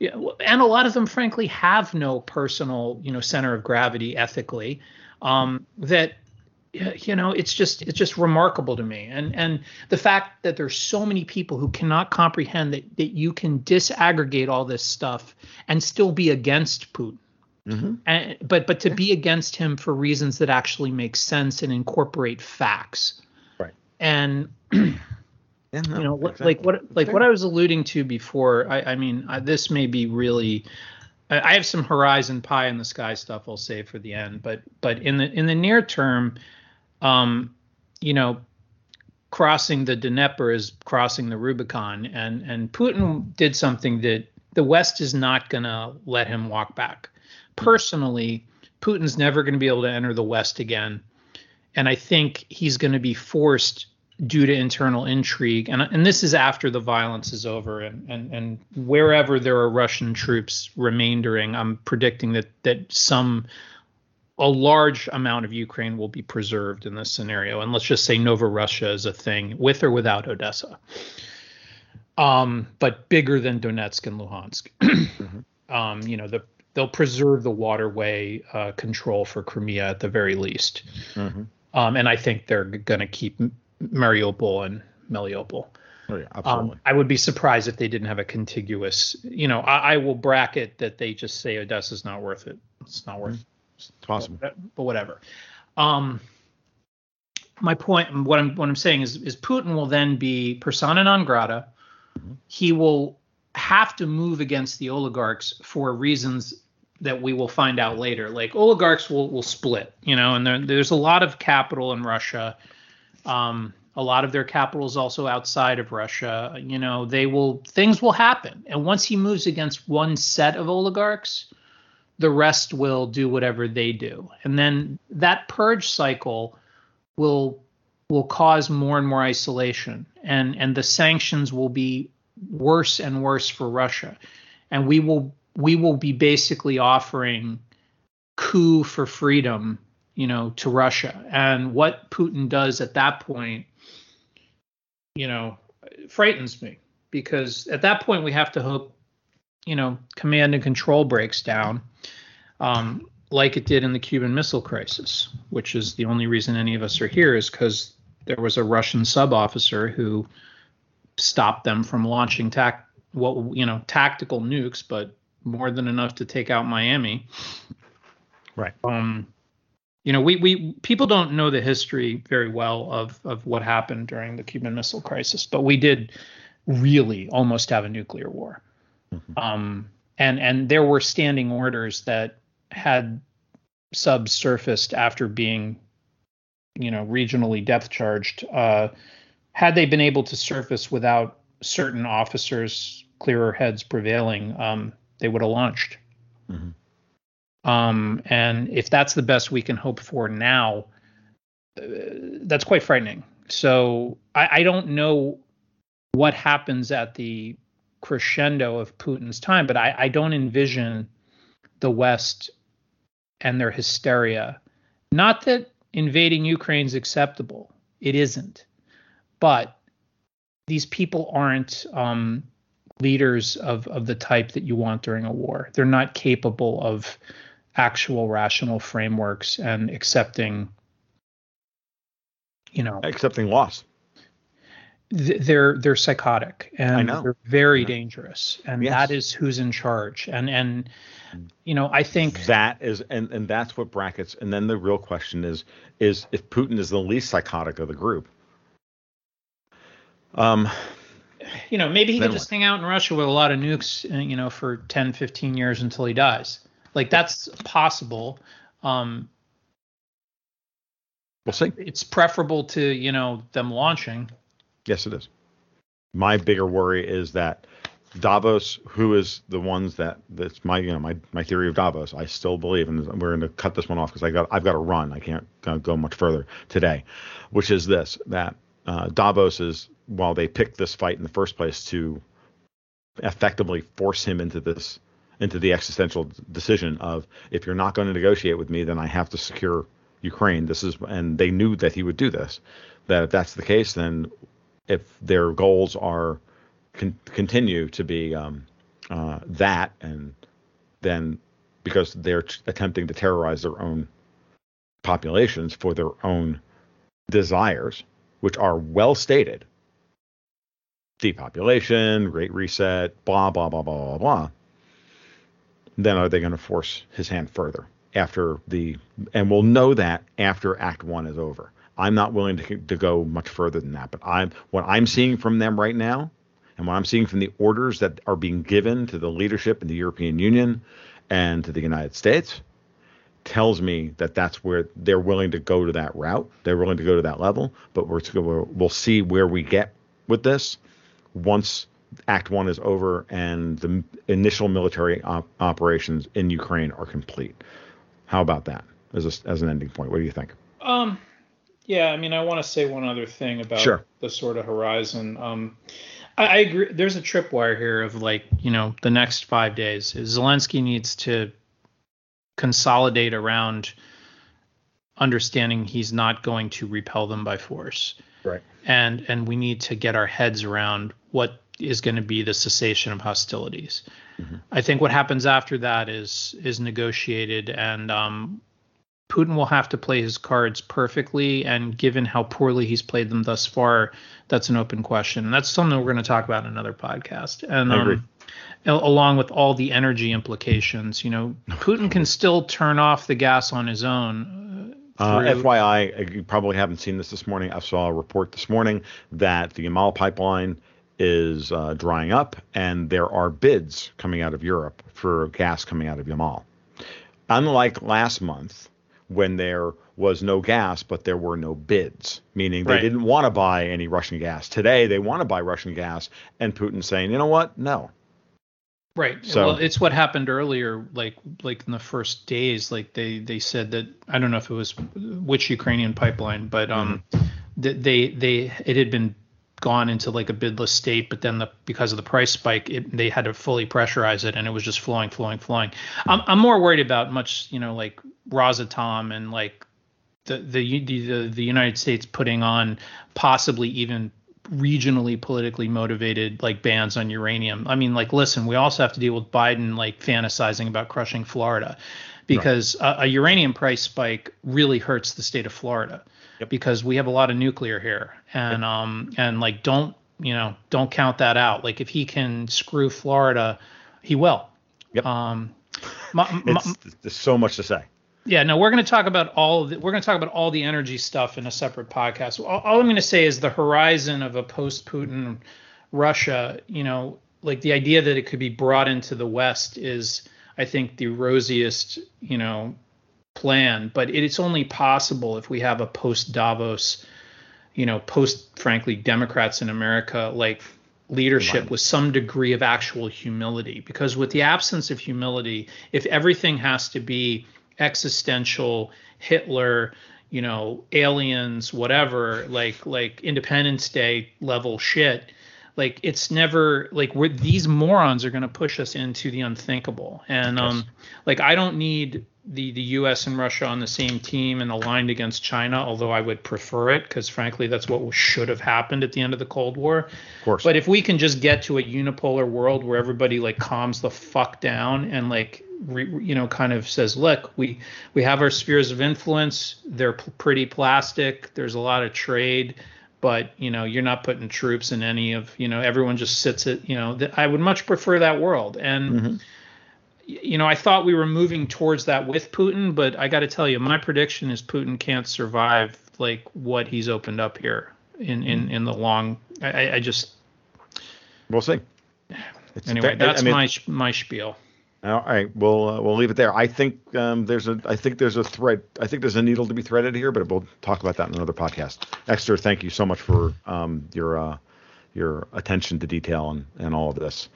and a lot of them frankly have no personal you know center of gravity ethically um, that you know it's just it's just remarkable to me. And and the fact that there's so many people who cannot comprehend that that you can disaggregate all this stuff and still be against Putin. Mm-hmm. and, but but to be against him for reasons that actually make sense and incorporate facts. Right. And yeah, no, you know exactly. like what like what I was alluding to before I I mean I, this may be really I have some horizon pie in the sky stuff I'll save for the end, but but in the in the near term, um, you know, crossing the Dnieper is crossing the Rubicon, and and Putin did something that the West is not going to let him walk back. Personally, Putin's never going to be able to enter the West again, and I think he's going to be forced due to internal intrigue and and this is after the violence is over and and and wherever there are Russian troops remaindering I'm predicting that that some a large amount of Ukraine will be preserved in this scenario. And let's just say Nova Russia is a thing with or without Odessa. Um, but bigger than Donetsk and Luhansk. mm-hmm. um, you know, the, they'll preserve the waterway uh, control for Crimea at the very least. Mm-hmm. Um, and I think they're going to keep Mariupol and Melitopol. Oh, yeah, absolutely. Um, I would be surprised if they didn't have a contiguous. You know, I, I will bracket that they just say Odessa's not worth it. It's not worth. Mm-hmm. It's possible. But, but whatever. Um, my point, what I'm what I'm saying is, is Putin will then be persona non grata. Mm-hmm. He will have to move against the oligarchs for reasons that we will find out later. Like oligarchs will will split, you know, and there, there's a lot of capital in Russia. Um, a lot of their capital is also outside of Russia. You know, they will things will happen, and once he moves against one set of oligarchs, the rest will do whatever they do. And then that purge cycle will will cause more and more isolation and and the sanctions will be worse and worse for Russia. And we will we will be basically offering coup for freedom, you know, to Russia. And what Putin does at that point, you know, frightens me because at that point we have to hope you know, command and control breaks down, um, like it did in the Cuban Missile Crisis, which is the only reason any of us are here is because there was a Russian sub officer who stopped them from launching tac what you know tactical nukes, but more than enough to take out Miami. Right. Um, you know, we we people don't know the history very well of of what happened during the Cuban Missile Crisis, but we did really almost have a nuclear war. Mm-hmm. Um, and and there were standing orders that had subs surfaced after being, you know, regionally depth charged. Uh, had they been able to surface without certain officers, clearer heads prevailing, um, they would have launched. Mm-hmm. Um, and if that's the best we can hope for now, uh, that's quite frightening. So I, I don't know what happens at the crescendo of Putin's time, but I, I don't envision the West and their hysteria. Not that invading Ukraine is acceptable, it isn't. But these people aren't um, leaders of, of the type that you want during a war. They're not capable of actual rational frameworks and accepting, you know, accepting loss they're they're psychotic and they're very dangerous and yes. that is who's in charge and and you know i think that is and and that's what brackets and then the real question is is if putin is the least psychotic of the group um you know, maybe he could just what? hang out in Russia with a lot of nukes, uh, you know, for 10, 15 years until he dies. Like that's possible. Um, We'll see. it's preferable to, you know, them launching. Yes, it is. My bigger worry is that Davos, who is the ones that that's my you know my my theory of Davos. I still believe, and we're going to cut this one off because I got I've got to run. I can't go much further today, which is this that uh, Davos is while they picked this fight in the first place to effectively force him into this into the existential decision of if you're not going to negotiate with me, then I have to secure Ukraine. This is and they knew that he would do this. That if that's the case, then if their goals are con- continue to be um, uh, that, and then because they're t- attempting to terrorize their own populations for their own desires, which are well stated depopulation, great reset, blah, blah, blah, blah, blah, blah. Then are they going to force his hand further after the, and we'll know that after Act One is over. I'm not willing to, to go much further than that, but I'm what I'm seeing from them right now, and what I'm seeing from the orders that are being given to the leadership in the European Union and to the United States, tells me that that's where they're willing to go to that route. They're willing to go to that level, but we're we'll see where we get with this once Act One is over and the initial military op- operations in Ukraine are complete. How about that as a, as an ending point? What do you think? Um, yeah, I mean, I want to say one other thing about Sure. the sort of horizon. Um, I, I agree. There's a tripwire here of like, you know, the next five days. Zelensky needs to consolidate around understanding he's not going to repel them by force, Right. and and we need to get our heads around what is going to be the cessation of hostilities. I think what happens after that is is negotiated, and um, Putin will have to play his cards perfectly. And given how poorly he's played them thus far, that's an open question. And that's something we're going to talk about in another podcast. And um, along with all the energy implications, you know, Putin can still turn off the gas on his own. Uh, through- FYI, uh, you probably haven't seen this this morning. I saw a report this morning that the Yamal pipeline is uh, drying up, and there are bids coming out of Europe for gas coming out of Yamal. Unlike last month, when there was no gas, but there were no bids, meaning they Right. didn't want to buy any Russian gas. Today, they want to buy Russian gas, and Putin's saying, you know what? No. Right. So- well, it's what happened earlier, like like in the first days. Like they they said that I don't know if it was which Ukrainian pipeline, but um, th- they they it had been gone into like a bidless state, but then the because of the price spike, it, they had to fully pressurize it, and it was just flowing, flowing, flowing. I'm I'm more worried about much you know like Rosatom and like the the the the United States putting on possibly even regionally politically motivated like bans on uranium. I mean, like, listen, we also have to deal with Biden like fantasizing about crushing Florida because a, a uranium price spike really hurts the state of Florida because we have a lot of nuclear here and um and like don't you know don't count that out. Like if he can screw Florida, he will. Yep. Um, my, my, there's so much to say. yeah, no, we're going to talk about all of the, we're going to talk about all the energy stuff in a separate podcast. All, all I'm going to say is the horizon of a post-Putin Russia, you know, like the idea that it could be brought into the West is, I think, the rosiest, you know, plan. But it's only possible if we have a post-Davos, you know, post, frankly, Democrats in America like leadership with some degree of actual humility. Because with the absence of humility, if everything has to be existential Hitler, you know, aliens, whatever, like like Independence Day level shit. Like it's never like we're these morons are going to push us into the unthinkable, and um, like I don't need the the U.S. and Russia on the same team and aligned against China, although I would prefer it because frankly that's what should have happened at the end of the Cold War. Of course. But if we can just get to a unipolar world where everybody like calms the fuck down and like re, you know kind of says, look, we we have our spheres of influence. They're p- pretty plastic. There's a lot of trade, but you know you're not putting troops in any of you know everyone just sits at you know. Th- I would much prefer that world and. y- You know, I thought we were moving towards that with Putin, but I got to tell you, my prediction is Putin can't survive like what he's opened up here in in in the long. I, I- I just We'll see. It's anyway, that's I mean, my my spiel. All right, we'll uh, we'll leave it there. I think um, there's a I think there's a thread. I think there's a needle to be threaded here, but we'll talk about that in another podcast. Exeter, thank you so much for um, your uh, your attention to detail and, and all of this.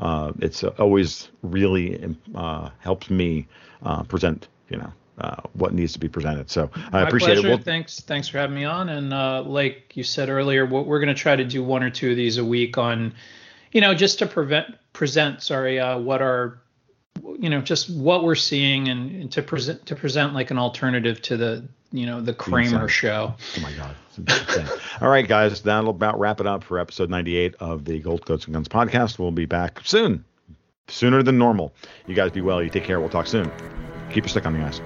Uh, it's always really uh, helps me uh, present, you know, uh, what needs to be presented. So I My appreciate pleasure. it. We'll, thanks, thanks for having me on. And uh, like you said earlier, what we're going to try to do one or two of these a week on, you know, just to prevent present, sorry, uh, what our you know just what we're seeing and, and, to present to present like an alternative to the you know the Cramer show. Oh my god! All right, guys, that'll about wrap it up for episode 98 of the Gold Goats and Guns podcast. We'll be back soon, sooner than normal. You guys be well. You take care. We'll talk soon. Keep your stick on the ice.